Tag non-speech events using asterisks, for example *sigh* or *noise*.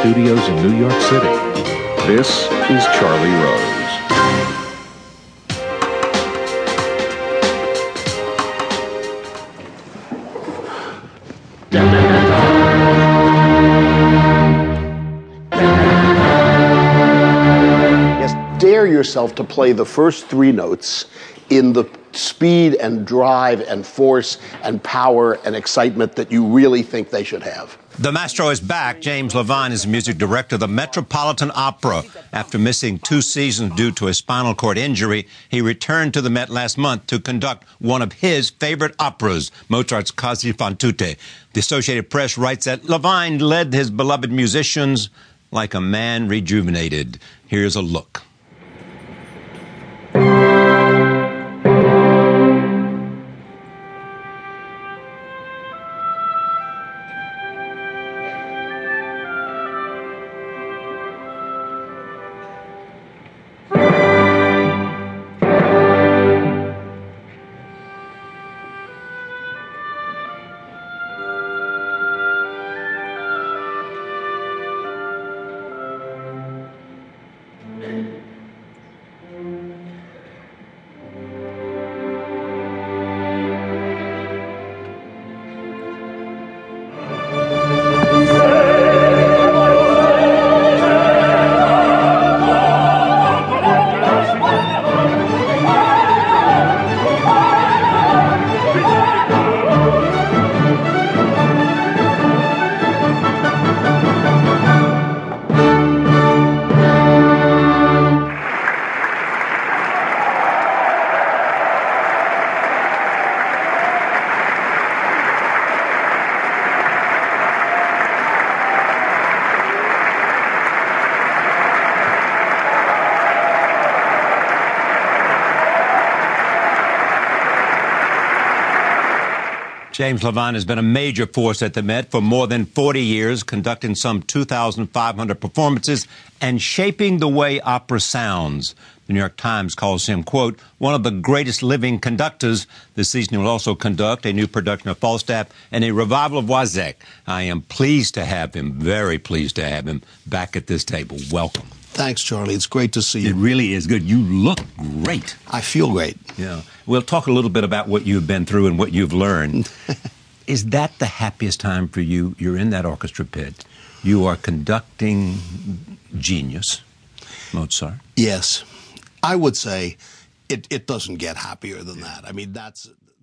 studios in New York City. This is Charlie Rose. Dare yourself to play the first three notes in the speed and drive and force and power and excitement that you really think they should have. The maestro is back. James Levine is the music director of the Metropolitan Opera. After missing two seasons due to a spinal cord injury, he returned to the Met last month to conduct one of his favorite operas, Mozart's Così fan tutte. The Associated Press writes that Levine led his beloved musicians like a man rejuvenated. Here's a look. Amen. James Levine has been a major force at the Met for more than 40 years, conducting some 2,500 performances and shaping the way opera sounds. The New York Times calls him, quote, one of the greatest living conductors. This season he will also conduct a new production of Falstaff and a revival of Wozzeck. I am pleased to have him, very pleased to have him back at this table. Welcome. Thanks, Charlie. It's great to see you. It really is good. You look great. I feel great. Yeah. We'll talk a little bit about what you've been through and what you've learned. *laughs* is that the happiest time for you? You're in that orchestra pit. You are conducting genius, Mozart. Yes. I would say it, it doesn't get happier than that. I mean, that's